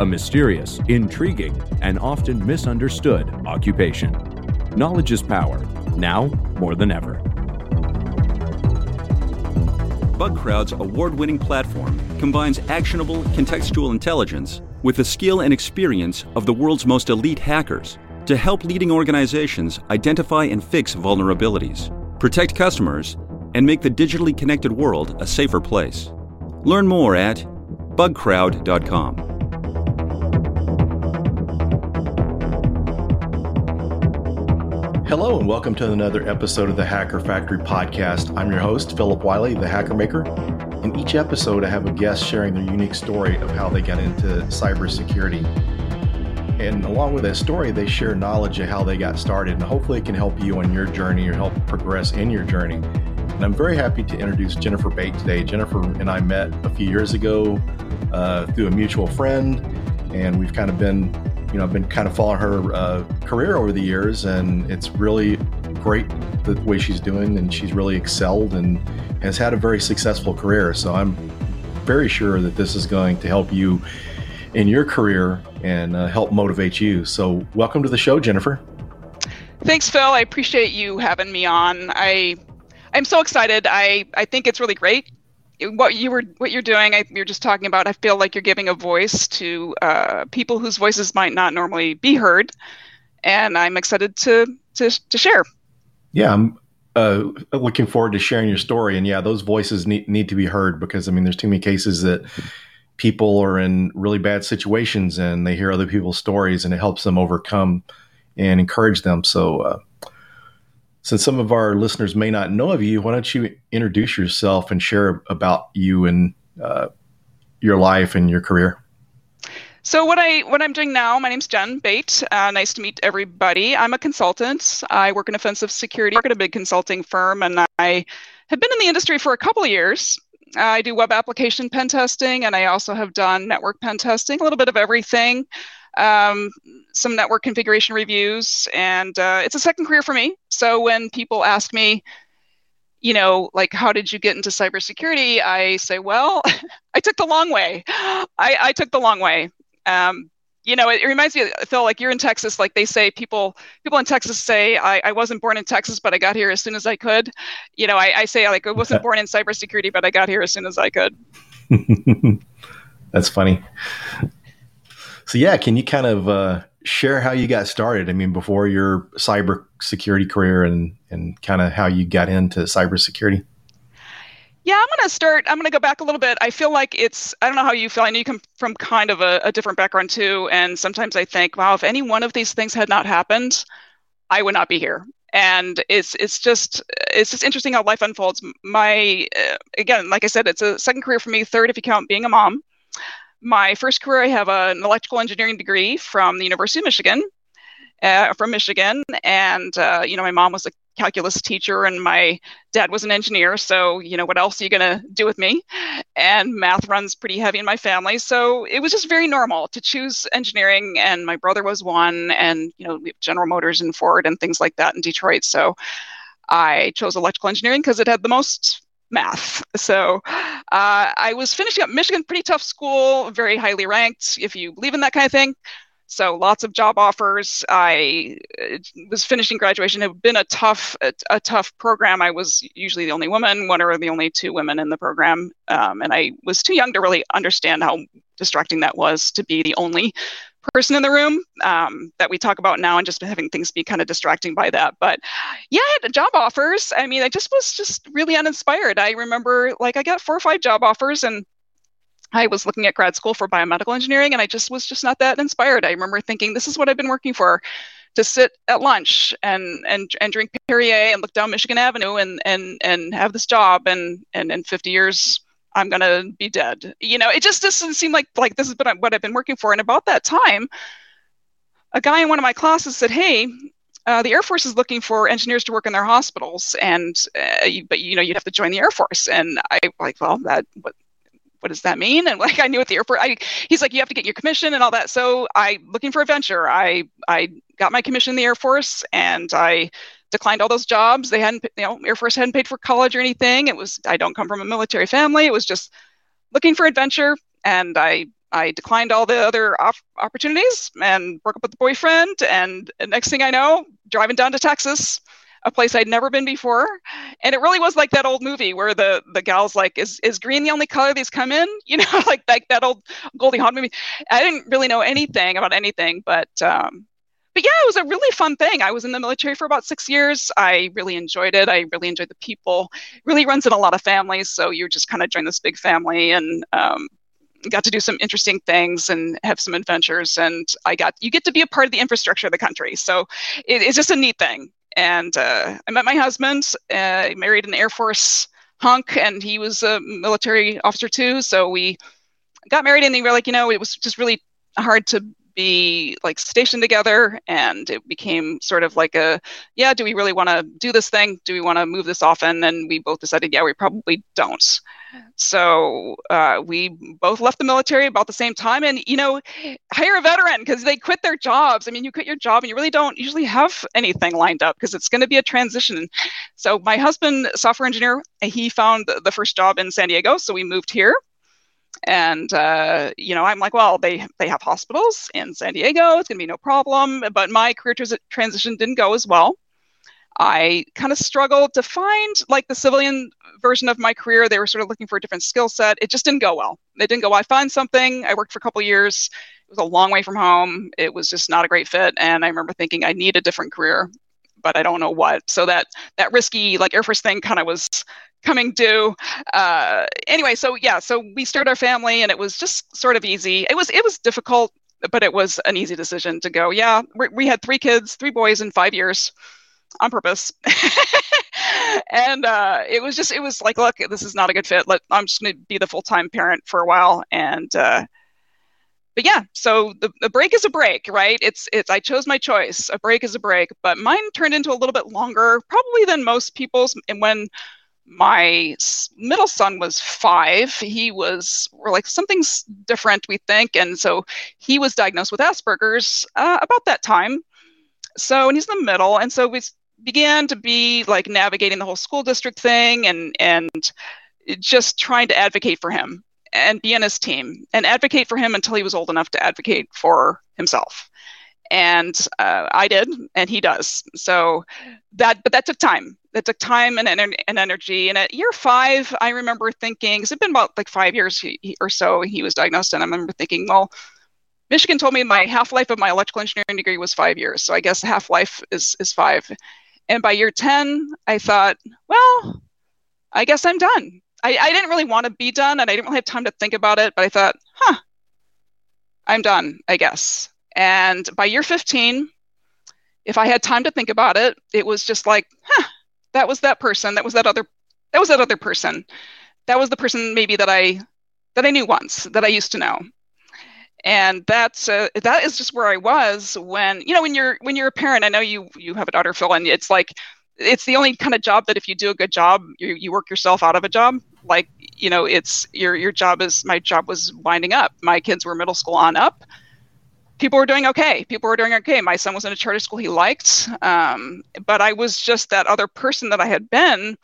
a mysterious, intriguing, and often misunderstood occupation. Knowledge is power, now more than ever. BugCrowd's award winning platform combines actionable contextual intelligence with the skill and experience of the world's most elite hackers to help leading organizations identify and fix vulnerabilities, protect customers, and make the digitally connected world a safer place. Learn more at bugcrowd.com. Hello, and welcome to another episode of the Hacker Factory podcast. I'm your host, Phillip Wylie, the Hacker Maker. In each episode, I have a guest sharing their unique story of how they got into cybersecurity. And along with that story, they share knowledge of how they got started, and hopefully, it can help you on your journey or help progress in your journey. And I'm very happy to introduce Jennifer Bate today. Jennifer and I met a few years ago uh, through a mutual friend, and we've kind of been you know, I've been kind of following her uh, career over the years, and it's really great the way she's doing, and she's really excelled and has had a very successful career. So I'm very sure that this is going to help you in your career and uh, help motivate you. So welcome to the show, Jennifer. Thanks, Phil. I appreciate you having me on. I I'm so excited. I I think it's really great what you were what you're doing I, you're just talking about i feel like you're giving a voice to uh, people whose voices might not normally be heard and i'm excited to to, to share. Yeah i'm uh, looking forward to sharing your story and yeah those voices need, need to be heard because i mean there's too many cases that people are in really bad situations and they hear other people's stories and it helps them overcome and encourage them so uh, since some of our listeners may not know of you, why don't you introduce yourself and share about you and uh, your life and your career? So what I what I'm doing now, my name's Jen Bate. Uh, nice to meet everybody. I'm a consultant. I work in offensive security. I work at a big consulting firm, and I have been in the industry for a couple of years. Uh, I do web application pen testing, and I also have done network pen testing, a little bit of everything um, some network configuration reviews, and uh, it's a second career for me. So when people ask me, you know, like, how did you get into cybersecurity? I say, well, I took the long way. I, I took the long way. Um, you know, it, it, reminds me, Phil, like you're in Texas, like they say, people people in Texas say, I, I wasn't born in Texas, but I got here as soon as I could. You know, I, I say, like, I wasn't born in cybersecurity, but I got here as soon as I could. That's funny. So yeah, can you kind of uh, share how you got started? I mean, before your cyber security career and and kind of how you got into cybersecurity. Yeah, I'm going to start. I'm going to go back a little bit. I feel like it's, I don't know how you feel. I know you come from kind of a, a, different background too. And sometimes I think, wow, if any one of these things had not happened, I would not be here. And it's it's just it's just interesting how life unfolds. My uh, again, like I said, it's a second career for me. Third, if you count being a mom my first career, I have an electrical engineering degree from the University of Michigan, uh, from Michigan, and uh, you know my mom was a calculus teacher and my dad was an engineer. So you know what else are you gonna do with me? And math runs pretty heavy in my family, so it was just very normal to choose engineering. And my brother was one, and you know we have General Motors and Ford and things like that in Detroit. So I chose electrical engineering because it had the most math. So uh, I was finishing up Michigan, pretty tough school, very highly ranked, if you believe in that kind of thing. So lots of job offers. I uh, was finishing graduation. It had been a tough, a, a, tough program. I was usually the only woman, one or the only two women in the program, um, and I was too young to really understand how distracting that was to be the only person in the room um, that we talk about now and just having things be kind of distracting by that. But yeah job offers. I mean i just was just really uninspired. I remember like i got four or five job offers and I was looking at grad school for biomedical engineering and I just was just not that inspired. I remember thinking this is what I've been working for to sit at lunch and and and drink Perrier and look down Michigan Avenue and and and have this job and and in 50 years I'm gonna be dead. You know, it just doesn't seem like like this has been what I've been working for. And about that time, a guy in one of my classes said, "Hey, uh, the Air Force is looking for engineers to work in their hospitals, and uh, you, but you know you'd have to join the Air Force." And I like, well, that what what does that mean? And like I knew at the airport, I he's like, you have to get your commission and all that. So I looking for adventure. I I got my commission in the Air Force, and I declined all those jobs. They hadn't, you know, Air Force hadn't paid for college or anything. It was I don't come from a military family. It was just looking for adventure, and I I declined all the other op- opportunities and broke up with the boyfriend. And next thing I know, driving down to Texas, a place I'd never been before. And it really was like that old movie where the the gal's like, "Is is green the only color these come in?" You know, like like that old Goldie Hawn movie. I didn't really know anything about anything, but um, but yeah, it was a really fun thing. I was in the military for about six years. I really enjoyed it. I really enjoyed the people. It really runs in a lot of families, so you just kind of join this big family and um, got to do some interesting things and have some adventures. And I got you get to be a part of the infrastructure of the country, so it, it's just a neat thing. And uh, I met my husband. Uh, married an Air Force hunk, and he was a military officer too. So we got married, and they were like, you know, it was just really hard to be like stationed together and it became sort of like a yeah do we really want to do this thing? Do we want to move this often and we both decided yeah we probably don't. So uh, we both left the military about the same time and you know hire a veteran because they quit their jobs. I mean you quit your job and you really don't usually have anything lined up because it's going to be a transition. So my husband software engineer he found the first job in san diego so we moved here and uh, you know i'm like well they they have hospitals in san diego. It's going to be no problem. But my career transition didn't go as well. I kind of struggled to find like the civilian version of my career. They were sort of looking for a different skill set. It just didn't go well. It didn't go well. I found something. I worked for a couple years. It was a long way from home. It was just not a great fit. And i remember thinking i need a different career but i don't know what so that that risky like air force thing kind of was coming due. Uh, anyway, so yeah, so we started our family, and it was just sort of easy. It was it was difficult, but it was an easy decision to go. Yeah, we, had three kids, three boys in five years, on purpose. and uh, it was just it was like, look, this is not a good fit. Let I'm just going to be the full time parent for a while, and. Uh, but yeah, so the, break is a break, right? It's it's I chose my choice. A break is a break, but mine turned into a little bit longer, probably than most people's. And when my middle son was five. He was, we're like, something's different, we think. And so he was diagnosed with Asperger's uh, about that time. So, and he's in the middle. And so we began to be like navigating the whole school district thing and, and just trying to advocate for him and be on his team and advocate for him until he was old enough to advocate for himself and uh, I did, and he does. So that, but that took time that took time and, and, and energy. And at year five, I remember thinking, it'd been about like five years or so he was diagnosed, and I remember thinking, well, Michigan told me my half life of my electrical engineering degree was five years, so I guess half life is is five. And by year ten, I thought, well, I guess I'm done. I, I didn't really want to be done, and I didn't really have time to think about it. But I thought, huh, I'm done, I guess. And by year 15, if I had time to think about it, it was just like, huh, that was that person that was that other that was that other person that was the person maybe that i that i knew once that i used to know and that's uh, that is just where i was when you know when you're when you're a parent i know you you have a daughter phil and it's like it's the only kind of job that if you do a good job you, you work yourself out of a job like you know it's your your job is my job was winding up my kids were middle school on up people were doing okay. People were doing okay. My son was in a charter school he liked, um, but I was just that other person that I had been.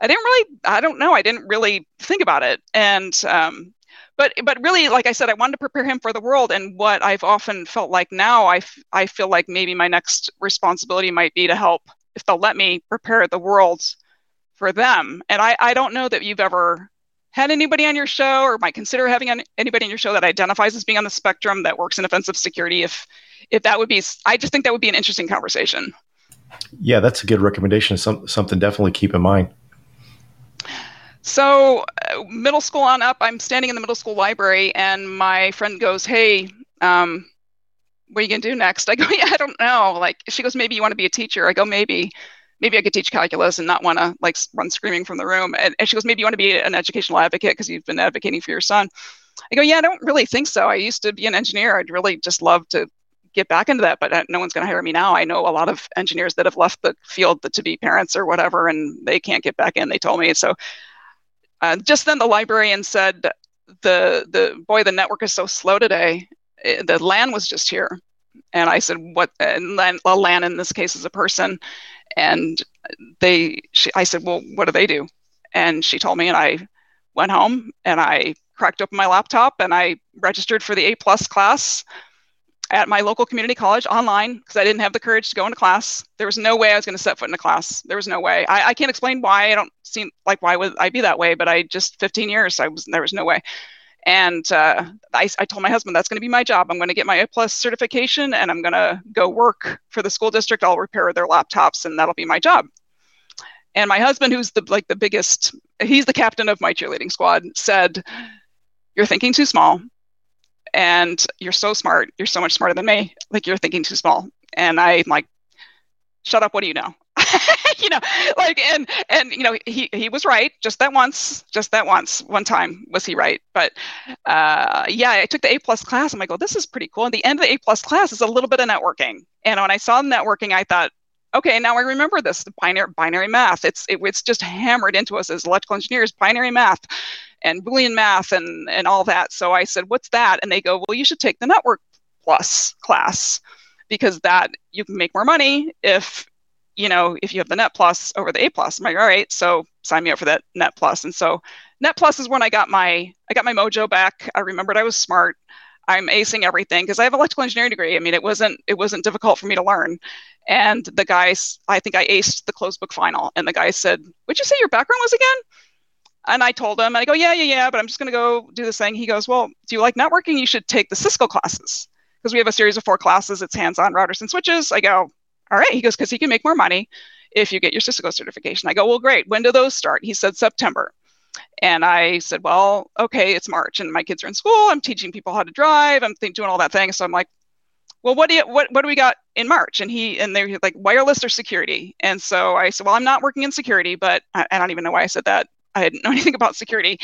I didn't really, I don't know, I didn't really think about it. And, um, but, but really, like I said, I wanted to prepare him for the world. And what I've often felt like now, I, f- I feel like maybe my next responsibility might be to help, if they'll let me, prepare the world for them. And I, I don't know that you've ever had anybody on your show or might consider having anybody on your show that identifies as being on the spectrum that works in offensive security if if that would be i just think that would be an interesting conversation. Yeah that's a good recommendation. Some, something definitely keep in mind. So uh, middle school on up i'm standing in the middle school library and my friend goes hey um, what are you going to do next i go yeah i don't know like she goes maybe you want to be a teacher i go maybe maybe I could teach calculus and not want to like run screaming from the room. And, and she goes, maybe you want to be an educational advocate because you've been advocating for your son. I go, yeah, I don't really think so. I used to be an engineer. I'd really just love to get back into that, but uh, no one's going to hire me now. I know a lot of engineers that have left the field to be parents or whatever, and they can't get back in. They told me so. Uh, just then, the librarian said, "the the boy, the network is so slow today. Eh, the LAN was just here." And I said, "What?" And LAN, a LAN in this case is a person. And they, she, I said, "Well, what do they do?" And she told me, and I went home and I cracked open my laptop and I registered for the A plus class at my local community college online because I didn't have the courage to go into class. There was no way I was going to set foot in a class. There was no way. I, I can't explain why. I don't seem like why would I be that way, but I just 15 years. I was there was no way. And uh, I, I told my husband that's going to be my job. I'm going to get my A plus certification and I'm going to go work for the school district. I'll repair their laptops and that'll be my job. And my husband, who's the like the biggest, he's the captain of my cheerleading squad, said, "You're thinking too small and you're so smart. You're so much smarter than me. Like you're thinking too small. And I'm like, shut up. What do you know? you know, like, and, and, you know, he, he was right just that once, just that once, one time was he right. But, uh, yeah, I took the A plus class. I'm like, oh, this is pretty cool. And the end of the A plus class is a little bit of networking. And when I saw the networking, I thought, okay, now I remember this binary binary math. It's it, it's just hammered into us as electrical engineers, binary math and Boolean math and, and all that. So I said, what's that? And they go, well, you should take the network plus class because that you can make more money if you know if you have the net plus over the a plus i'm like all right so sign me up for that net plus. and so net plus is when i got my i got my mojo back i remembered i was smart i'm acing everything because i have electrical engineering degree i mean it wasn't it wasn't difficult for me to learn and the guys i think i aced the closed book final and the guy said would you say your background was again and I told him, and I go, yeah, yeah, yeah, but I'm just going to go do this thing. He goes, well, do you like networking? You should take the Cisco classes because we have a series of four classes. It's hands-on routers and switches. I go, all right. He goes, because he can make more money if you get your Cisco certification. I go, well, great. When do those start? He said September. And I said, well, okay, it's March, and my kids are in school. I'm teaching people how to drive. I'm th- doing all that thing. So I'm like, well, what do you, what what do we got in March? And he and they're like wireless or security. And so I said, well, I'm not working in security, but I, I don't even know why I said that. I didn't know anything about security.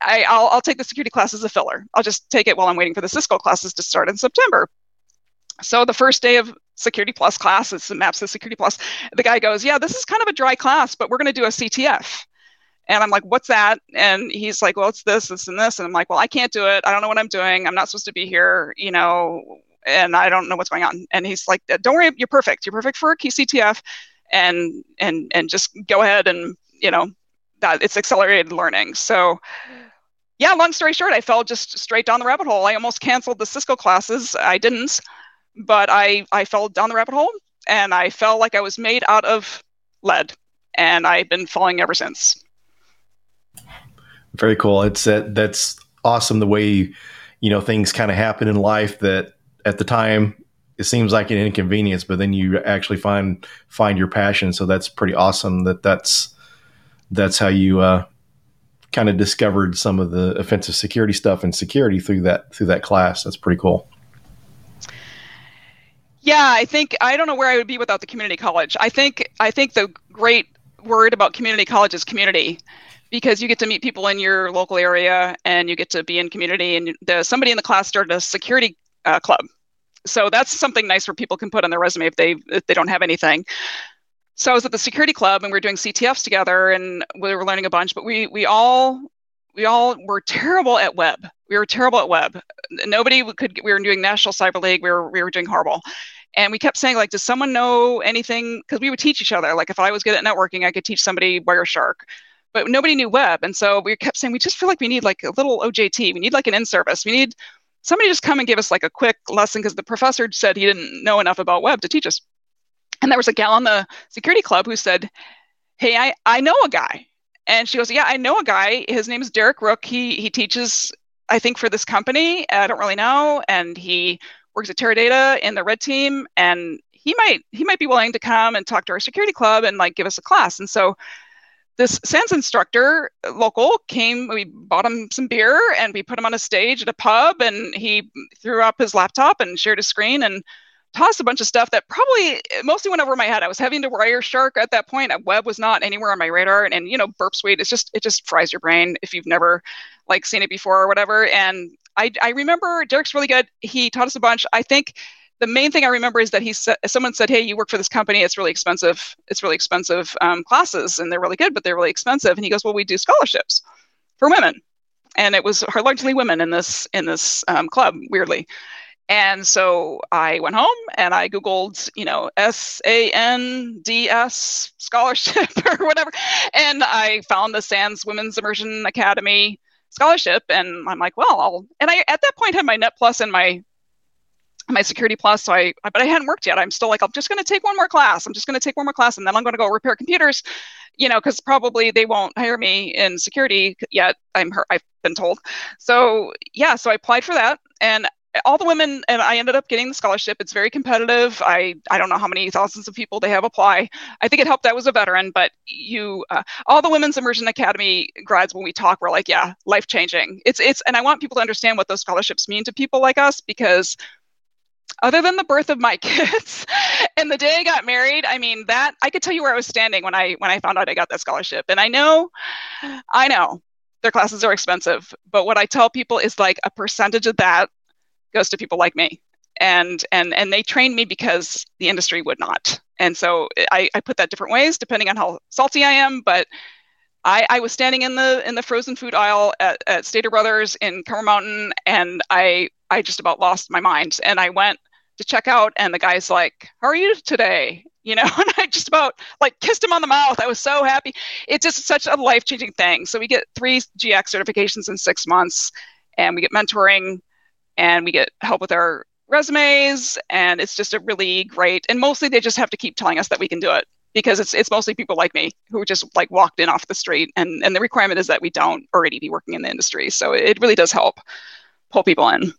I, will I'll take the security class as a filler. I'll just take it while I'm waiting for the Cisco classes to start in September. So the first day of Security Plus class, it's the maps to Security Plus. The guy goes, "Yeah, this is kind of a dry class, but we're going to do a CTF." And I'm like, "What's that?" And he's like, "Well, it's this, this, and this." And I'm like, "Well, I can't do it. I don't know what I'm doing. I'm not supposed to be here. You know, and I don't know what's going on." And he's like, "Don't worry, you're perfect. You're perfect for a key CTF, and and and just go ahead and you know that it's accelerated learning. So yeah, long story short, I fell just straight down the rabbit hole. I almost canceled the Cisco classes. I didn't, but I, I fell down the rabbit hole and I felt like I was made out of lead. And I've been falling ever since. Very cool. It's that that's awesome the way you know things kind of happen in life that at the time it seems like an inconvenience, but then you actually find find your passion. So that's pretty awesome that that's that's how you uh, kind of discovered some of the offensive security stuff and security through that through that class. That's pretty cool. Yeah, I think I don't know where I would be without the community college. I think I think the great word about community college is community because you get to meet people in your local area and you get to be in community and the, somebody in the class started a security uh, club so that's something nice where people can put on their resume if they if they don't have anything so I was at the security club and we were doing CTFs together and we were learning a bunch, but we we all we all were terrible at web. We were terrible at web. Nobody could we were doing National Cyber League, we were we were doing horrible. And we kept saying, like, does someone know anything? Because we would teach each other. Like if I was good at networking, I could teach somebody Wireshark. But nobody knew web. And so we kept saying, we just feel like we need like a little OJT. We need like an in-service. We need somebody just come and give us like a quick lesson because the professor said he didn't know enough about web to teach us. And there was a gal on the security club who said, Hey, I, I know a guy. And she goes, Yeah, I know a guy. His name is Derek Rook. He he teaches, I think, for this company. I don't really know. And he works at Teradata in the red team. And he might he might be willing to come and talk to our security club and like give us a class. And so this SANS instructor uh, local came we bought him some beer and we put him on a stage at a pub and he threw up his laptop and shared his screen and tossed a bunch of stuff that probably mostly went over my head. I was having to Wireshark at that point. A web was not anywhere on my radar. And, and you know, burp suite is just it just fries your brain if you've never like seen it before or whatever. And I I remember Derek's really good. He taught us a bunch. I think the main thing I remember is that he said, someone said, "Hey, you work for this company. It's really expensive. It's really expensive um, classes, and they're really good, but they're really expensive." And he goes, "Well, we do scholarships for women." And it was largely women in this in this um, club, weirdly. And so I went home and I Googled, you know, S A N D S scholarship or whatever. And I found the SANS Women's Immersion Academy scholarship. And I'm like, well, I'll, and I at that point had my Net Plus and my my security plus. So i but i hadn't worked yet. I'm still like i'm just going to take one more class. I'm just going to take one more class and then i'm going to go repair computers you know because probably they won't hire me in security yet i'm hurt, i've been told. So yeah so i applied for that. And all the women and I ended up getting the scholarship. It's very competitive. I I don't know how many thousands of people they have apply. I think it helped I was a veteran, but you uh, all the Women's Immersion Academy grads when we talk we're like, yeah, life changing. It's it's and I want people to understand what those scholarships mean to people like us because other than the birth of my kids and the day I got married, I mean that I could tell you where I was standing when I when I found out I got that scholarship. And I know I know their classes are expensive, but what I tell people is like a percentage of that goes to people like me and and and they trained me because the industry would not and so I, I put that different ways depending on how salty i am but I, I was standing in the in the frozen food aisle at, at Stater Brothers in Carmel Mountain, and I I just about lost my mind. And I went to check out, and the guy's like, "How are you today?" You know, and I just about like kissed him on the mouth. I was so happy. It's just such a life changing thing. So we get three GIAC certifications in six months, and we get mentoring and we get help with our resumes and it's just a really great and mostly they just have to keep telling us that we can do it because it's it's mostly people like me who just like walked in off the street and and the requirement is that we don't already be working in the industry. So it really does help pull people in.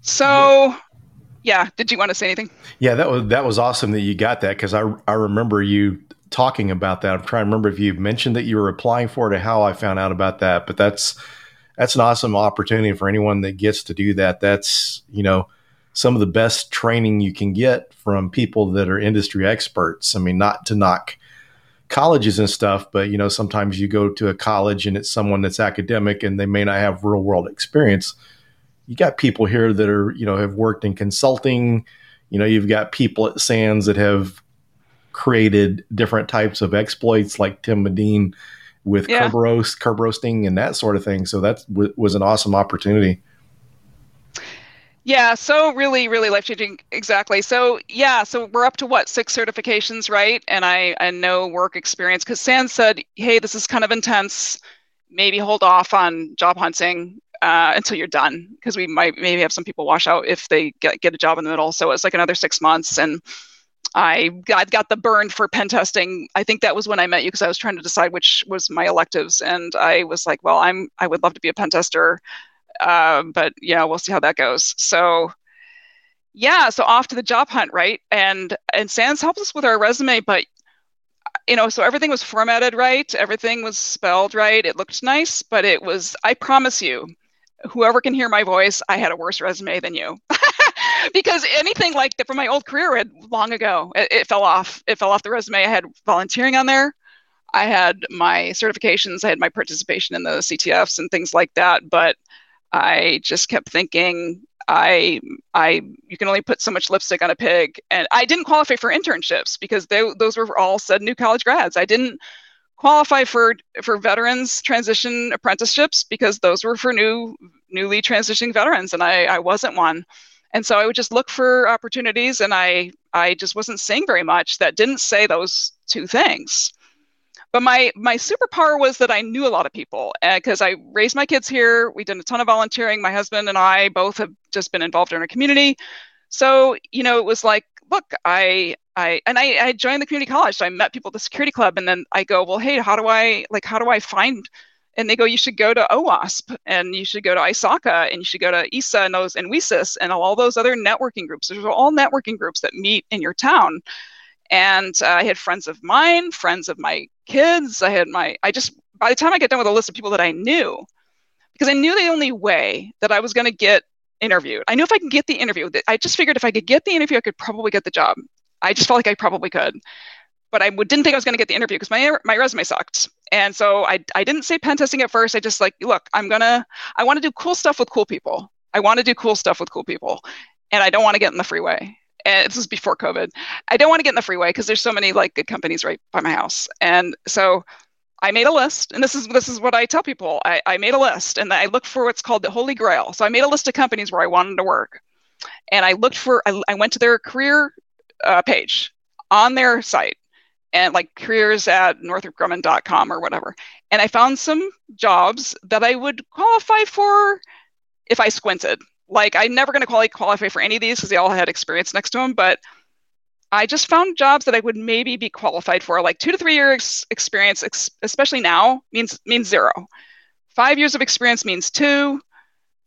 So yeah did you want to say anything? Yeah that was that was awesome that you got that because i i remember you talking about that. I'm trying to remember if you mentioned that you were applying for it or how i found out about that but that's that's an awesome opportunity for anyone that gets to do that. That's, you know, some of the best training you can get from people that are industry experts. I mean, not to knock colleges and stuff, but you know, sometimes you go to a college and it's someone that's academic and they may not have real world experience. You got people here that are, you know, have worked in consulting. You know, you've got people at SANS that have created different types of exploits like Tim Medin with yeah. Kerberoast, curb roasting, and that sort of thing. So that w- was an awesome opportunity. Yeah, so really, really life changing. Exactly. So yeah, so we're up to what six certifications, right? And I I know work experience because SANS said, hey, this is kind of intense. Maybe hold off on job hunting uh, until you're done because we might maybe have some people wash out if they get get a job in the middle. So it's like another six months and I got, got the burn for pen testing. I think that was when I met you because I was trying to decide which was my electives, and I was like, well, I'm I would love to be a pen tester, uh, but yeah, we'll see how that goes. So yeah, so off to the job hunt, right? And and SANS helps us with our resume, but you know, so everything was formatted right, everything was spelled right, it looked nice, but it was. I promise you, whoever can hear my voice, I had a worse resume than you. because anything like that from my old career had long ago it, it, fell off. It fell off the resume. I had volunteering on there. I had my certifications. I had my participation in the ctfs and things like that. But i just kept thinking i i you can only put so much lipstick on a pig. And i didn't qualify for internships because they, those were all said new college grads. I didn't qualify for for veterans transition apprenticeships because those were for new newly transitioning veterans. And i i wasn't one and so i would just look for opportunities and i i just wasn't seeing very much that didn't say those two things. But my my superpower was that i knew a lot of people uh, because i raised my kids here. We did a ton of volunteering. My husband and i both have just been involved in our community. So you know it was like look i i and i, I joined the community college so i met people at the security club and then i go well hey how do i like how do i find and they go, you should go to OWASP and you should go to ISACA and you should go to ISSA and those and WiCyS and all those other networking groups. Those are all networking groups that meet in your town. And uh, I had friends of mine, friends of my kids. I had my, I just, by the time I get done with a list of people that I knew, because I knew the only way that I was going to get interviewed. I knew if I could get the interview, I just figured if I could get the interview, I could probably get the job. I just felt like I probably could but I didn't think I was going to get the interview because my my resume sucked. And so I I didn't say pen testing at first. I just like, look, I'm gonna I want to do cool stuff with cool people. I want to do cool stuff with cool people, and I don't want to get in the freeway. And this is before COVID. I don't want to get in the freeway because there's so many like good companies right by my house, and so I made a list, and this is this is what I tell people. I, I made a list, and I look for what's called the Holy Grail. So I made a list of companies where I wanted to work, and I looked for. I, I went to their career uh, page on their site, and like careers at northropgrumman.com or whatever, and I found some jobs that I would qualify for if I squinted. Like I'm never going to qualify for any of these because they all had experience next to them, but I just found jobs that I would maybe be qualified for, like two to three years experience, especially now means means zero. Five years of experience means two.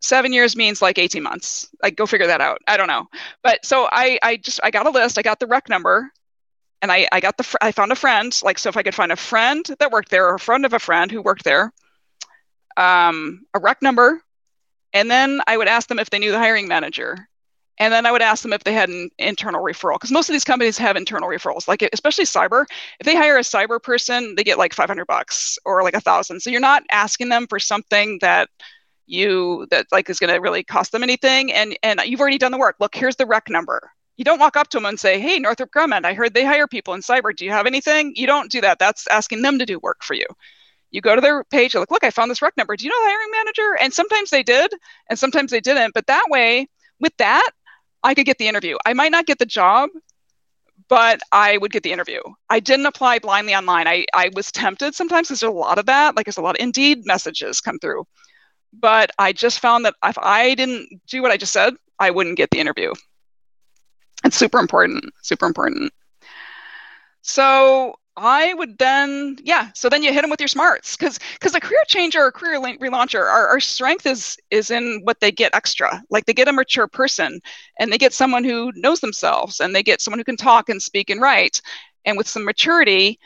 Seven years means like 18 months. Like go figure that out. I don't know. But so I I just I got a list. I got the rec number, and I I got the I found a friend. Like so if I could find a friend that worked there or a friend of a friend who worked there, um, a rec number, and then I would ask them if they knew the hiring manager and then I would ask them if they had an internal referral because most of these companies have internal referrals. Like especially cyber, if they hire a cyber person, they get like 500 bucks or like a thousand. So you're not asking them for something that you that like is going to really cost them anything, and and you've already done the work. Look, here's the rec number. You don't walk up to them and say, "Hey, Northrop Grumman, I heard they hire people in cyber. Do you have anything?" You don't do that. That's asking them to do work for you. You go to their page, you look, look, I found this rec number. Do you know the hiring manager? And sometimes they did, and sometimes they didn't. But that way, with that, I could get the interview. I might not get the job, but I would get the interview. I didn't apply blindly online. I, I was tempted sometimes there's a lot of that. Like there's a lot of Indeed messages come through. But I just found that if I didn't do what I just said, I wouldn't get the interview. It's super important, super important. So I would then, yeah. So then you hit them with your smarts, because because a career changer or career relauncher, our, our strength is is in what they get extra. Like they get a mature person, and they get someone who knows themselves, and they get someone who can talk and speak and write, and with some maturity.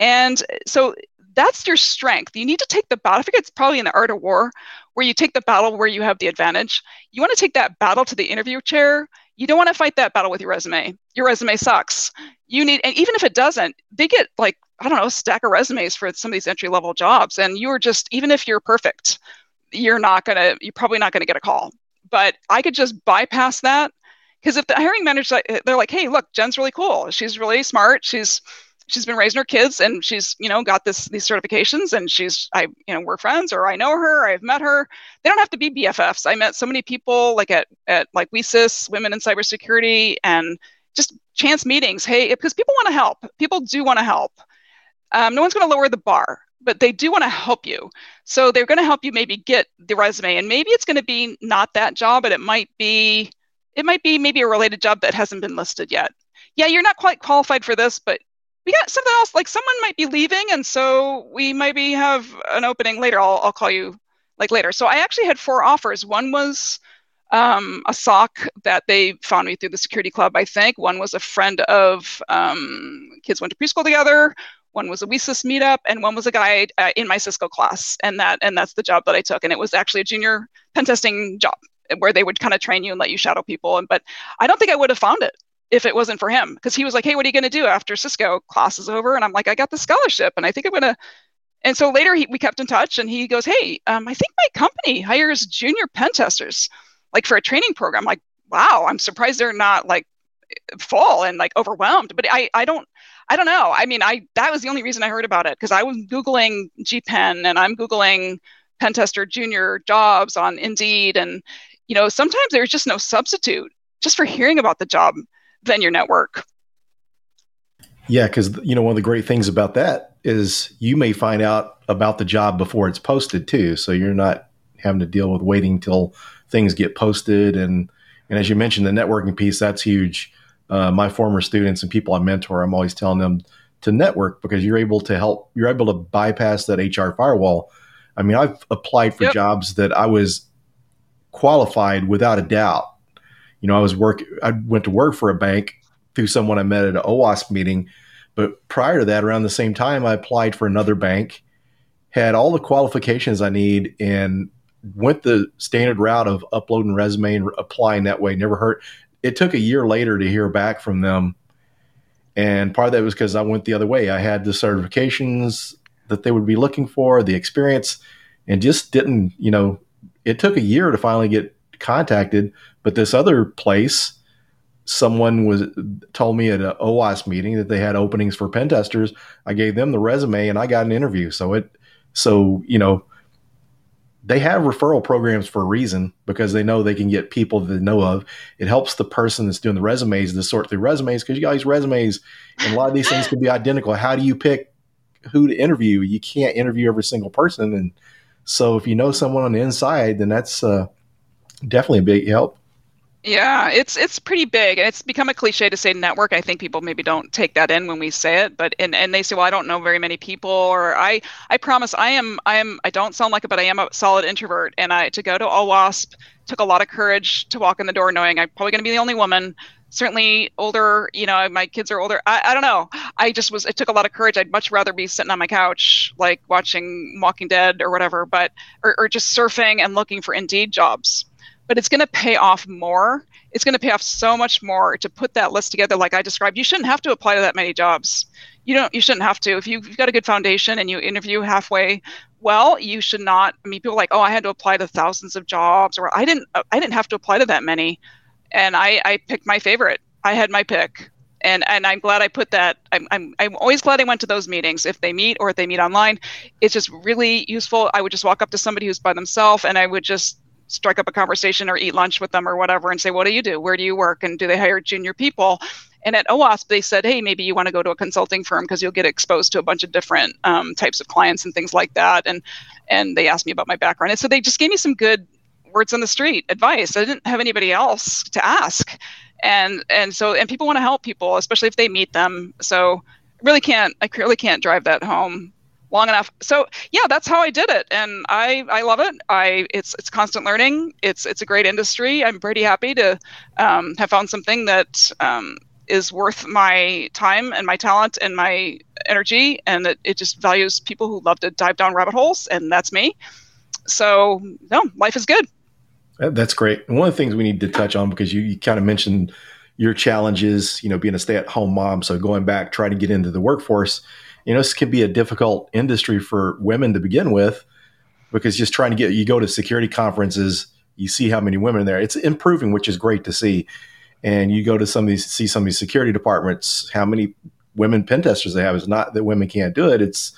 And eh, so that's your strength. You need to take the battle. I think it's probably in the art of war, where you take the battle where you have the advantage. You want to take that battle to the interview chair you don't want to fight that battle with your resume. Your resume sucks. You need, and even if it doesn't, they get like, I don't know, a stack of resumes for some of these entry level jobs. And you're just, even if you're perfect, you're not going to, you're probably not going to get a call. But I could just bypass that because if the hiring manager, they're like, hey, look, Jen's really cool. She's really smart. She's, she's been raising her kids and she's you know got this these certifications and she's i you know we're friends or i know her i've met her. They don't have to be bffs i met so many people like at at like WiCyS, women in cybersecurity and just chance meetings. Hey because people want to help. People do want to help. Um, no one's going to lower the bar but they do want to help you. So they're going to help you maybe get the resume and maybe it's going to be not that job but it might be it might be maybe a related job that hasn't been listed yet. Yeah you're not quite qualified for this but we got something else like someone might be leaving and so we maybe have an opening later. I'll, I'll call you like later. So i actually had four offers. One was um, a SOC that they found me through the security club i think. One was a friend of um, kids went to preschool together. One was a WiCyS meetup and one was a guy uh, in my cisco class. And that and that's the job that i took. And it was actually a junior pen testing job where they would kind of train you and let you shadow people. And but i don't think i would have found it if it wasn't for him because he was like hey what are you going to do after cisco class is over? And i'm like i got the scholarship and i think i'm going to and so later he, we kept in touch and he goes hey um, i think my company hires junior pen testers like for a training program. Like wow i'm surprised they're not like full and like overwhelmed. But i i don't i don't know. I mean i that was the only reason i heard about it because i was googling gpen and i'm googling pen tester junior jobs on indeed and you know sometimes there's just no substitute just for hearing about the job than your network. Yeah, because you know one of the great things about that is you may find out about the job before it's posted too, so you're not having to deal with waiting till things get posted. And and as you mentioned, the networking piece that's huge. Uh, my former students and people I mentor, I'm always telling them to network because you're able to help. You're able to bypass that HR firewall. I mean, I've applied for yep. jobs that I was qualified without a doubt you know, I was work. I went to work for a bank through someone I met at an OWASP meeting. But prior to that, around the same time, I applied for another bank, had all the qualifications I need, and went the standard route of uploading resume and applying that way. Never hurt. It took a year later to hear back from them, and part of that was because I went the other way. I had the certifications that they would be looking for, the experience, and just didn't. You know, it took a year to finally get contacted. But this other place, someone was told me at an OWASP meeting that they had openings for pen testers. I gave them the resume and I got an interview. So it, so you know, they have referral programs for a reason because they know they can get people that they know of. It helps the person that's doing the resumes to sort through resumes because you got these resumes and a lot of these things can be identical. How do you pick who to interview? You can't interview every single person, and so if you know someone on the inside, then that's uh, definitely a big help. Yeah, it's it's pretty big, and it's become a cliche to say network. I think people maybe don't take that in when we say it, but and, and they say, well, I don't know very many people, or I I promise I am I am I don't sound like it, but I am a solid introvert, and I to go to OWASP took a lot of courage to walk in the door, knowing I'm probably going to be the only woman. Certainly older, you know, my kids are older. I, I don't know. I just was. It took a lot of courage. I'd much rather be sitting on my couch, like watching Walking Dead or whatever, but or, or just surfing and looking for Indeed jobs but it's going to pay off more. It's going to pay off so much more to put that list together like I described. You shouldn't have to apply to that many jobs. You don't you shouldn't have to. If you've got a good foundation and you interview halfway well, you should not I mean people are like, "Oh, I had to apply to thousands of jobs or I didn't I didn't have to apply to that many." And I I picked my favorite. I had my pick. And and I'm glad I put that I'm I'm I'm always glad I went to those meetings if they meet or if they meet online. It's just really useful. I would just walk up to somebody who's by themselves and I would just strike up a conversation or eat lunch with them or whatever and say, what do you do? Where do you work? And do they hire junior people? And at OWASP, they said, hey, maybe you want to go to a consulting firm because you'll get exposed to a bunch of different um, types of clients and things like that. And and they asked me about my background. And so they just gave me some good words on the street advice. I didn't have anybody else to ask. And and so and people want to help people, especially if they meet them. So really can't I really can't drive that home long enough. So yeah, that's how I did it, and I I love it. I it's it's constant learning. It's it's a great industry. I'm pretty happy to um, have found something that um, is worth my time and my talent and my energy, and that it just values people who love to dive down rabbit holes, and that's me. So no, life is good. That's great. One of the things we need to touch on because you, you kind of mentioned your challenges, you know, being a stay-at-home mom, so going back trying to get into the workforce you know, this can be a difficult industry for women to begin with because just trying to get, you go to security conferences, you see how many women there. It's improving, which is great to see. And you go to some of these, see some of these security departments, how many women pen testers they have. It's not that women can't do it, it's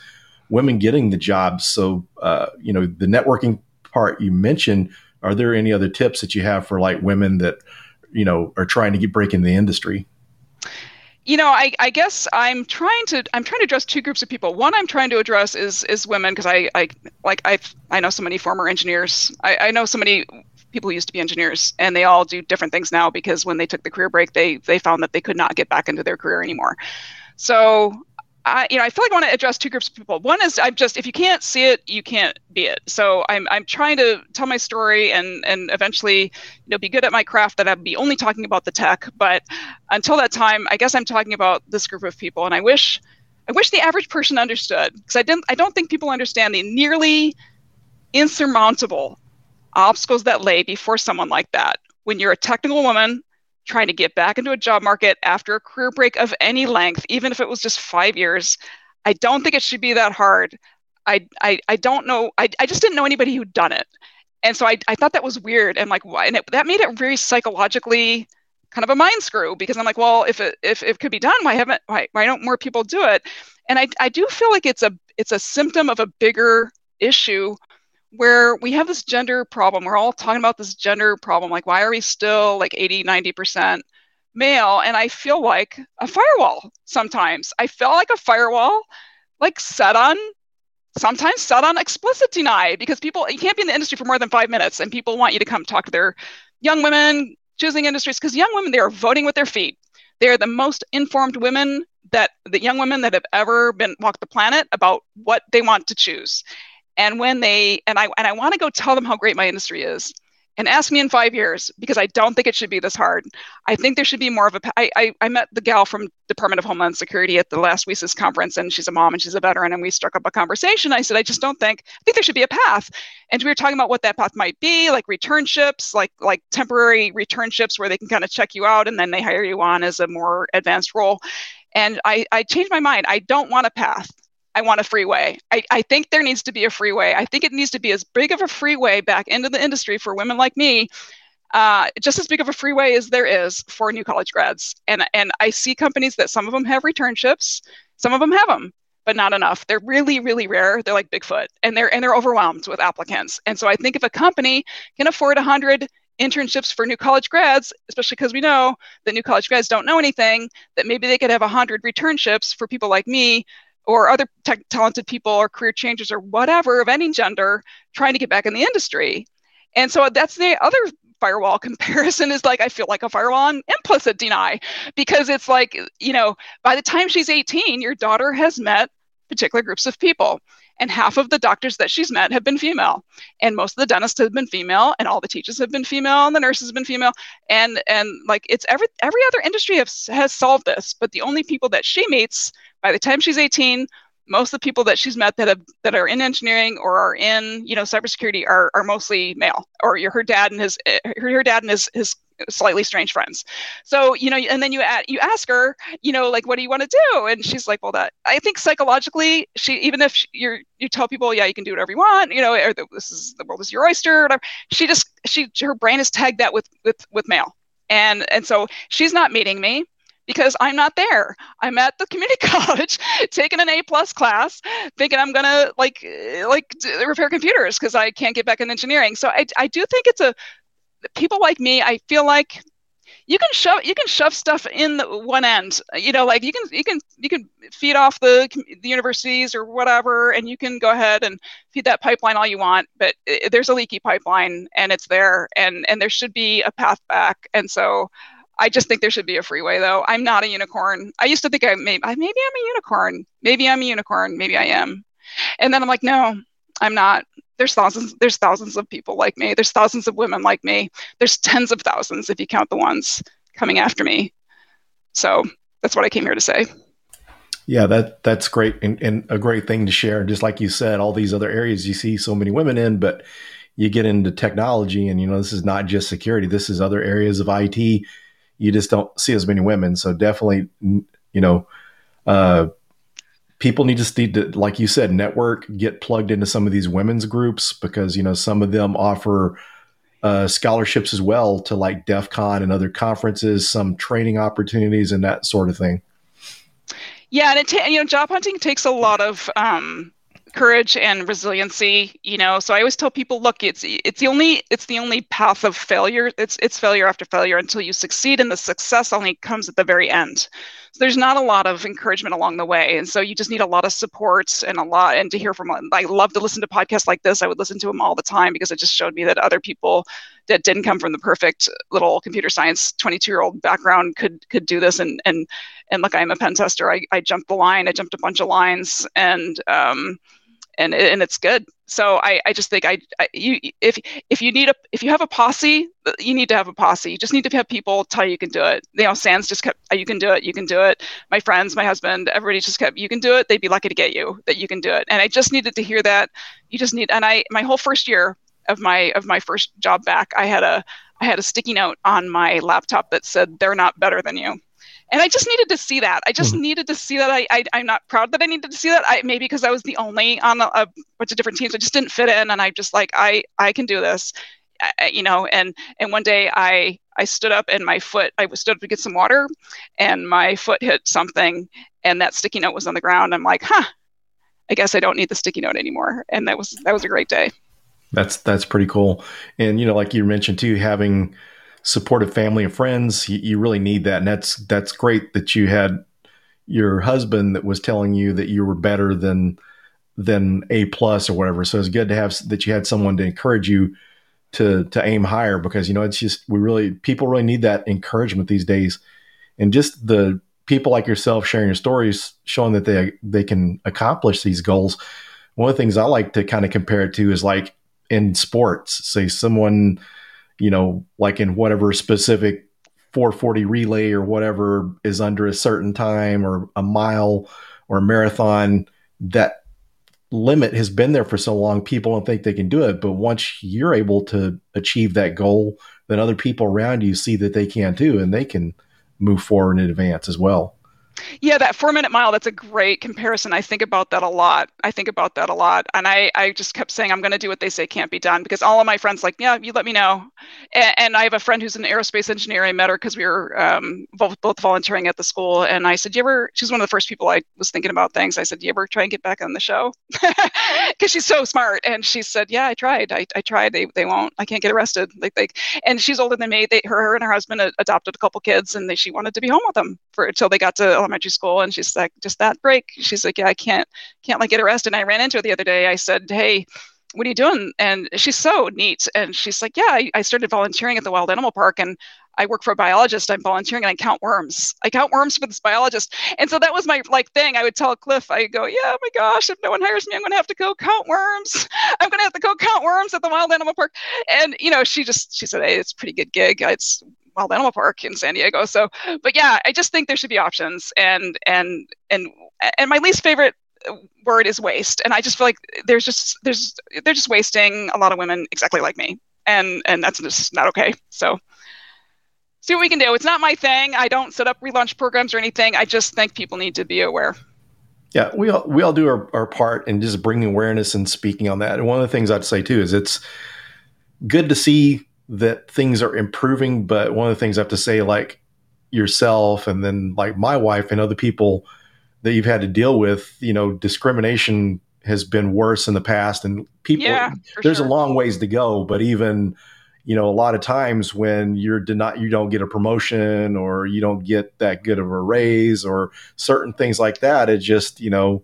women getting the jobs. So, uh, you know, the networking part you mentioned, are there any other tips that you have for like women that, you know, are trying to get break in the industry? You know I, I guess i'm trying to i'm trying to address two groups of people. One i'm trying to address is is women because i i like i i know so many former engineers. I, I know so many people who used to be engineers and they all do different things now because when they took the career break they they found that they could not get back into their career anymore. So I, you know, I feel like I want to address two groups of people. One is I'm just if you can't see it, you can't be it. So I'm I'm trying to tell my story and and eventually, you know, be good at my craft that I'd be only talking about the tech. But until that time, I guess I'm talking about this group of people. And I wish I wish the average person understood because I didn't I don't think people understand the nearly insurmountable obstacles that lay before someone like that. When you're a technical woman trying to get back into a job market after a career break of any length, even if it was just five years, I don't think it should be that hard. I, I, I don't know. I, I just didn't know anybody who'd done it. And so I, I thought that was weird. And like, why? And it, that made it very psychologically kind of a mind screw because I'm like, well, if it, if, if it could be done, why haven't, why, why don't more people do it? And I, I do feel like it's a, it's a symptom of a bigger issue where we have this gender problem. We're all talking about this gender problem. Like, why are we still like 80, 90% male? And I feel like a firewall sometimes. I feel like a firewall, like set on, sometimes set on explicit deny because people, you can't be in the industry for more than five minutes and people want you to come talk to their young women choosing industries because young women, they are voting with their feet. They are the most informed women that the young women that have ever been walked the planet about what they want to choose and when they and i and i want to go tell them how great my industry is and ask me in five years because i don't think it should be this hard. I think there should be more of a i i, I met the gal from department of homeland security at the last WiCyS conference and she's a mom and she's a veteran and we struck up a conversation. I said i just don't think i think there should be a path. And we were talking about what that path might be like returnships like like temporary returnships where they can kind of check you out and then they hire you on as a more advanced role. And i i changed my mind. I don't want a path I want a freeway. I, I think there needs to be a freeway. I think it needs to be as big of a freeway back into the industry for women like me uh, just as big of a freeway as there is for new college grads. And and I see companies that some of them have returnships, some of them have them, but not enough. They're really really rare. They're like Bigfoot, and they're and they're overwhelmed with applicants. And so I think if a company can afford 100 internships for new college grads, especially because we know that new college grads don't know anything, that maybe they could have 100 returnships for people like me or other tech talented people or career changers or whatever of any gender trying to get back in the industry. And so that's the other firewall comparison is like I feel like a firewall on implicit deny because it's like, you know, by the time she's 18, your daughter has met particular groups of people and half of the doctors that she's met have been female. And most of the dentists have been female and all the teachers have been female and the nurses have been female. And and like it's every every other industry has, has solved this but the only people that she meets by the time she's 18 most of the people that she's met that have that are in engineering or are in you know cybersecurity are, are mostly male or your her dad and his her, her dad and his his slightly strange friends. So, you know, and then you you ask her, you know, like, what do you want to do? And she's like, well, that I think psychologically, she even if you're you tell people, yeah, you can do whatever you want, you know, or the, this is the world is your oyster, whatever. She just she her brain is tagged that with with with male, and and so she's not meeting me because I'm not there. I'm at the community college taking an A plus class, thinking I'm gonna like eh, like repair computers because I can't get back in engineering. So I I do think it's a people like me, I feel like you can shove you can shove stuff in the one end you know like you can you can you can feed off the the universities or whatever and you can go ahead and feed that pipeline all you want but it, there's a leaky pipeline and it's there and and there should be a path back and so I just think there should be a freeway though. I'm not a unicorn. I used to think I maybe maybe I'm a unicorn. Maybe I'm a unicorn. Maybe I am. And then I'm like, no, I'm not there's thousands there's thousands of people like me. There's thousands of women like me. There's tens of thousands if you count the ones coming after me. So that's what i came here to say. Yeah that that's great and, and a great thing to share. Just like you said all these other areas you see so many women in but you get into technology and you know this is not just security. This is other areas of it you just don't see as many women. So definitely you know uh, people need to need to, like you said, network, get plugged into some of these women's groups because you know some of them offer uh, scholarships as well to like DEF CON and other conferences, some training opportunities and that sort of thing. Yeah, and it ta- you know job hunting takes a lot of um, courage and resiliency you know so i always tell people look it's it's the only it's the only path of failure it's it's failure after failure until you succeed and the success only comes at the very end there's not a lot of encouragement along the way and so you just need a lot of support and a lot and to hear from i love to listen to podcasts like this. I would listen to them all the time because it just showed me that other people that didn't come from the perfect little computer science 22 year old background could could do this and and and look i'm a pen tester. I, I jumped the line i jumped a bunch of lines and um, and and it's good. So I, I just think I, I, you if if you need a if you have a posse, you need to have a posse. You just need to have people tell you you can do it. You know, SANS just kept you can do it, you can do it. My friends, my husband, everybody just kept you can do it. They'd be lucky to get you that you can do it. And I just needed to hear that. You just need and I my whole first year of my of my first job back, I had a I had a sticky note on my laptop that said they're not better than you and I just needed to see that. I just mm-hmm. needed to see that. I, I am not proud that I needed to see that. I maybe because I was the only on a, a, bunch of different teams. I just didn't fit in, and I just like I I can do this, I, you know. And and one day I I stood up and my foot I stood up to get some water, and my foot hit something, and that sticky note was on the ground. I'm like, huh, I guess I don't need the sticky note anymore. And that was that was a great day. That's that's pretty cool. And you know, like you mentioned too, having supportive family and friends. You, you, really need that, and that's that's great that you had your husband that was telling you that you were better than than A plus or whatever. So it's good to have that you had someone to encourage you to to aim higher because you know it's just we really people really need that encouragement these days, and just the people like yourself sharing your stories, showing that they they can accomplish these goals. One of the things I like to kind of compare it to is like in sports, say someone you know, like in whatever specific 440 relay or whatever is under a certain time or a mile or a marathon, that limit has been there for so long, people don't think they can do it. But once you're able to achieve that goal, then other people around you see that they can too, and they can move forward in advance as well. Yeah, that four minute mile, that's a great comparison. I think about that a lot. I think about that a lot. And I, I just kept saying, I'm going to do what they say can't be done because all of my friends, like, yeah, you let me know. And, and I have a friend who's an aerospace engineer. I met her because we were um, both, both volunteering at the school. And I said, you ever, she's one of the first people I was thinking about things. I said, you ever try and get back on the show? Because she's so smart. And she said, yeah, I tried. I, I tried. They, they won't, I can't get arrested. Like, like, and she's older than me. They, her, her and her husband adopted a couple kids and they, she wanted to be home with them for until they got to elementary school and she's like just that break she's like yeah i can't can't like get arrested and i ran into her the other day i said hey what are you doing and she's so neat and she's like yeah I, I started volunteering at the wild animal park and I work for a biologist. I'm volunteering and I count worms. I count worms for this biologist. And so that was my like thing. I would tell Cliff, I go, yeah, my gosh, if no one hires me, I'm going to have to go count worms. I'm going to have to go count worms at the wild animal park. And, you know, she just, she said, hey, it's a pretty good gig. It's Wild Animal Park in San Diego. So, but yeah, I just think there should be options, and and and and my least favorite word is waste, and I just feel like there's just there's they're just wasting a lot of women exactly like me, and and that's just not okay. So. See what we can do. It's not my thing. I don't set up relaunch programs or anything. I just think people need to be aware. Yeah, we all we all do our, our part in just bringing awareness and speaking on that. And one of the things I'd say too is it's good to see that things are improving. But one of the things I have to say, like yourself and then like my wife and other people that you've had to deal with, you know, discrimination has been worse in the past and people yeah, there's sure. a long ways to go but even you know a lot of times when you're denied you don't get a promotion or you don't get that good of a raise or certain things like that it just you know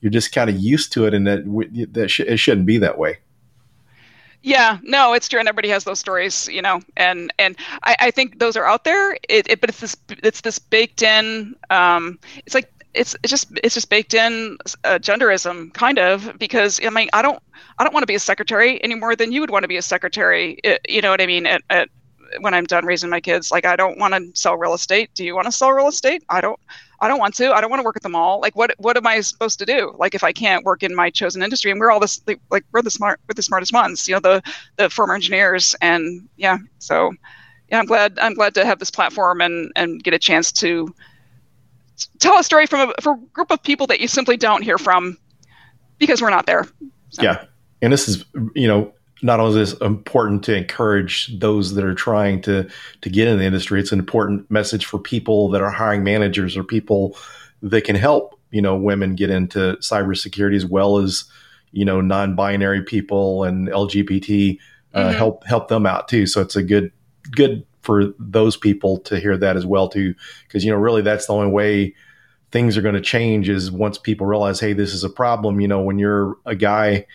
you're just kind of used to it and that that sh- it shouldn't be that way yeah, no, it's true, and everybody has those stories, you know, and and I, I think those are out there. It, it, but it's this it's this baked in. Um, it's like it's it's just it's just baked in uh, genderism, kind of, because I mean I don't I don't want to be a secretary any more than you would want to be a secretary. It, you know what I mean? At, at when I'm done raising my kids, like I don't want to sell real estate. Do you want to sell real estate? I don't. I don't want to. I don't want to work at the mall. Like, what what am I supposed to do? Like, if I can't work in my chosen industry, and we're all this like we're the smart we're the smartest ones, you know, the the former engineers, and yeah. So, yeah, I'm glad I'm glad to have this platform and and get a chance to tell a story from a, from a group of people that you simply don't hear from because we're not there. So. Yeah, and this is you know not only is it important to encourage those that are trying to to get in the industry, it's an important message for people that are hiring managers or people that can help you know women get into cybersecurity as well as you know non-binary people and LGBT uh, mm-hmm. help help them out too. So it's a good good for those people to hear that as well too, because you know really that's the only way things are going to change is once people realize hey this is a problem. You know when you're a guy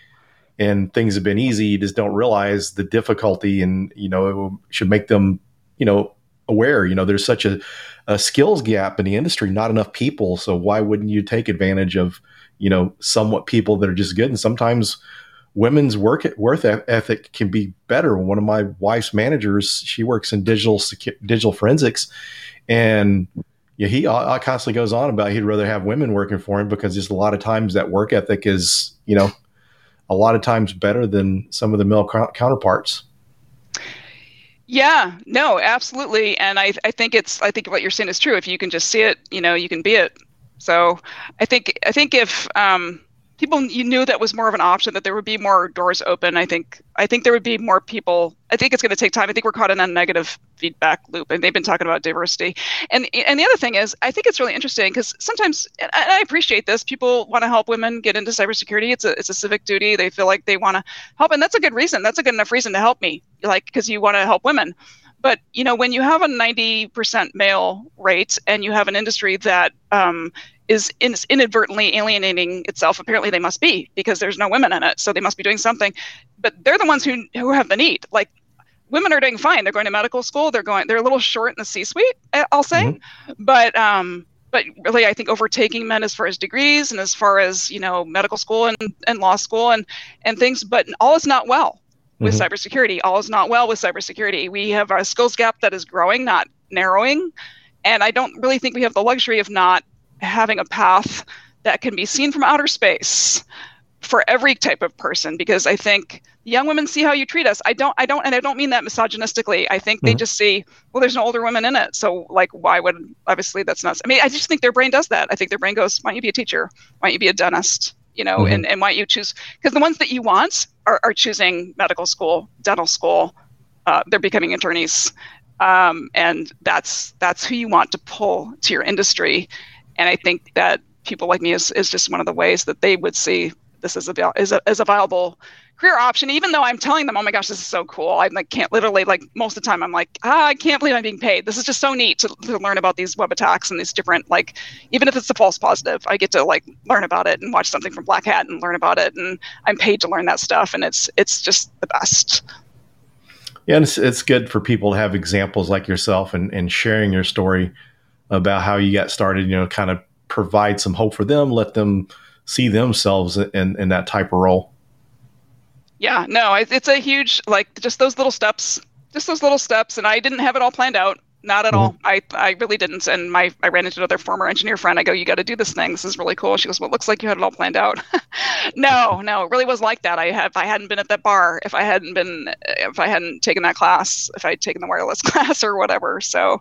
and things have been easy, you just don't realize the difficulty, and you know it should make them, you know, aware. You know, there's such a, a skills gap in the industry, not enough people. So why wouldn't you take advantage of, you know, somewhat people that are just good? And sometimes women's work worth ethic can be better. One of my wife's managers, she works in digital digital forensics, and yeah, he uh, constantly goes on about he'd rather have women working for him because just a lot of times that work ethic is, you know, a lot of times better than some of the male counterparts. Yeah, no, absolutely. And I, I think it's, I think what you're saying is true. If you can just see it, you know, you can be it. So I think, I think if, um, people you knew that was more of an option that there would be more doors open i think i think there would be more people i think it's going to take time. I think we're caught in a negative feedback loop and they've been talking about diversity. And and the other thing is i think it's really interesting because sometimes and i appreciate this people want to help women get into cybersecurity. It's a it's a civic duty. They feel like they want to help and that's a good reason. That's a good enough reason to help me like because you want to help women but you know when you have a 90% male rate and you have an industry that um, is in, inadvertently alienating itself. Apparently, they must be because there's no women in it, so they must be doing something. But they're the ones who who have the need. Like women are doing fine. They're going to medical school. They're going. They're a little short in the C-suite. I'll say, mm-hmm. but um, but really, I think overtaking men as far as degrees and as far as you know medical school and, and law school and and things. But all is not well with mm-hmm. cybersecurity. All is not well with cybersecurity. We have a skills gap that is growing, not narrowing. And I don't really think we have the luxury of not having a path that can be seen from outer space for every type of person because I think young women see how you treat us. I don't, I don't, and I don't mean that misogynistically. I think mm-hmm. they just see, well, there's no older women in it. So like, why would, obviously that's not, I mean, I just think their brain does that. I think their brain goes, why don't you be a teacher? Why don't you be a dentist? You know, mm-hmm. and, and why you choose, because the ones that you want are, are choosing medical school, dental school, uh, they're becoming attorneys. Um, and that's, that's who you want to pull to your industry. And I think that people like me is, is just one of the ways that they would see this is a, as a, as a viable career option, even though I'm telling them, oh my gosh, this is so cool. I like can't literally like most of the time I'm like, ah, I can't believe I'm being paid. This is just so neat to, to learn about these web attacks and these different like even if it's a false positive, I get to like learn about it and watch something from Black Hat and learn about it and I'm paid to learn that stuff and it's it's just the best. Yeah, and it's, it's good for people to have examples like yourself and, and sharing your story about how you got started, you know, kind of provide some hope for them, let them see themselves in, in that type of role. Yeah, no, it's a huge like just those little steps, just those little steps, and I didn't have it all planned out, not at mm-hmm. all. I I really didn't. And my I ran into another former engineer friend. I go, you got to do this thing. This is really cool. She goes, well, it looks like you had it all planned out. no, no, it really was like that. I have if I hadn't been at that bar, if I hadn't been, if I hadn't taken that class, if I'd taken the wireless class or whatever. So,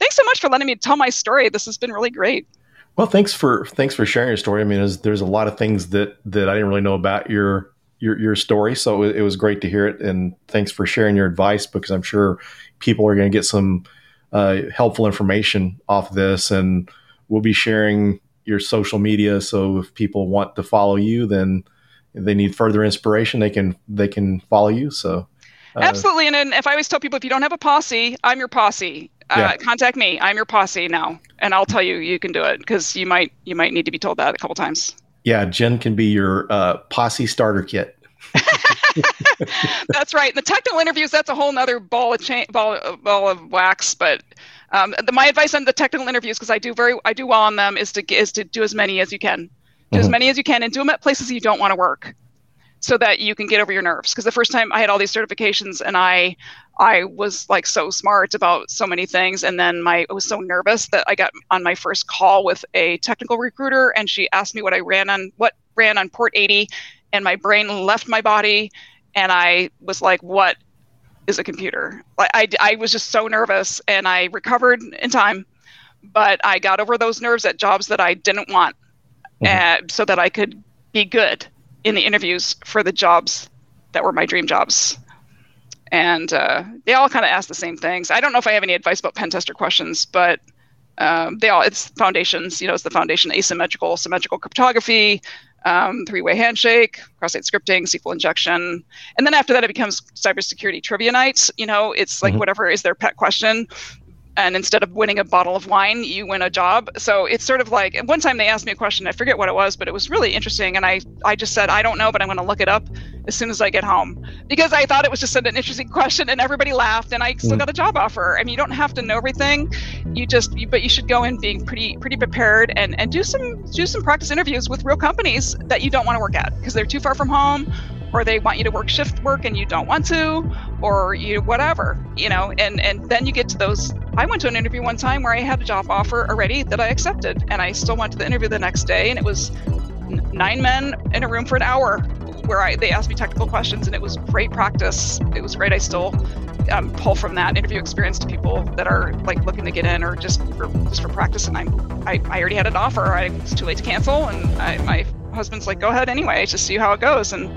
thanks so much for letting me tell my story. This has been really great. Well, thanks for thanks for sharing your story. I mean, there's, there's a lot of things that that I didn't really know about your your your story, so it, it was great to hear it. And thanks for sharing your advice because I'm sure people are going to get some uh, helpful information off this. And we'll be sharing your social media, so if people want to follow you, then they need further inspiration, they can they can follow you. So uh, absolutely, and, and if I always tell people, if you don't have a posse, I'm your posse uh, yeah. contact me. I'm your posse now, and I'll tell you you can do it because you might you might need to be told that a couple times. Yeah, Jen can be your uh, posse starter kit. that's right. The technical interviews that's a whole nother ball of cha- ball ball of wax. But um, the, my advice on the technical interviews because I do very I do well on them is to is to do as many as you can, do mm-hmm. as many as you can, and do them at places you don't want to work so that you can get over your nerves because the first time i had all these certifications and i I was like so smart about so many things. And then my I was so nervous that I got on my first call with a technical recruiter and she asked me what I ran on what ran on port 80 and my brain left my body and I was like, what is a computer? I, I, I was just so nervous and I recovered in time, but I got over those nerves at jobs that I didn't want mm-hmm. uh, so that I could be good in the interviews for the jobs that were my dream jobs and uh, they all kind of ask the same things. I don't know if I have any advice about pen tester questions, but um, they all it's foundations. You know, it's the foundation asymmetrical, symmetrical cryptography, um, three-way handshake, cross-site scripting, SQL injection, and then after that it becomes cybersecurity trivia nights. You know, it's like mm-hmm. whatever is their pet question and instead of winning a bottle of wine you win a job. So it's sort of like one time they asked me a question i forget what it was but it was really interesting and i i just said i don't know but i'm going to look it up as soon as i get home. Because i thought it was just an interesting question and everybody laughed and i still mm. got a job offer. I mean you don't have to know everything. You just you, but you should go in being pretty pretty prepared and and do some do some practice interviews with real companies that you don't want to work at because they're too far from home or they want you to work shift work and you don't want to or you whatever you know and and then you get to those i went to an interview one time where i had a job offer already that i accepted and i still went to the interview the next day and it was nine men in a room for an hour where I, they asked me technical questions and it was great practice. It was great. I still um, pull from that interview experience to people that are like looking to get in or just for, just for practice and I'm, I, I already had an offer. I was too late to cancel and I, my husband's like go ahead anyway. Just see how it goes. And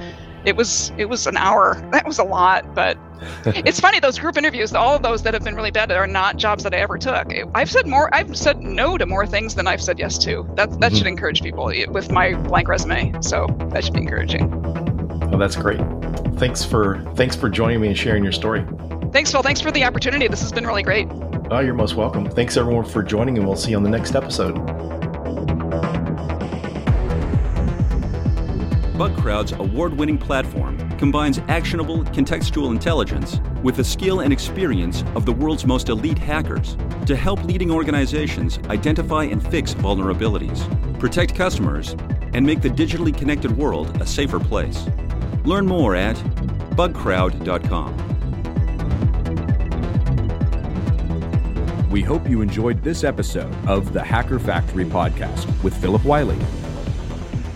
it was it was an hour. That was a lot, but it's funny those group interviews. All of those that have been really bad are not jobs that I ever took. I've said more. I've said no to more things than I've said yes to. That that mm-hmm. should encourage people with my blank resume. So that should be encouraging. Well, that's great. Thanks for thanks for joining me and sharing your story. Thanks, Phil. Thanks for the opportunity. This has been really great. Oh, you're most welcome. Thanks everyone for joining, and we'll see you on the next episode. Bugcrowd's award winning platform combines actionable contextual intelligence with the skill and experience of the world's most elite hackers to help leading organizations identify and fix vulnerabilities, protect customers, and make the digitally connected world a safer place. Learn more at bugcrowd.com. We hope you enjoyed this episode of the Hacker Factory podcast with Phillip Wylie.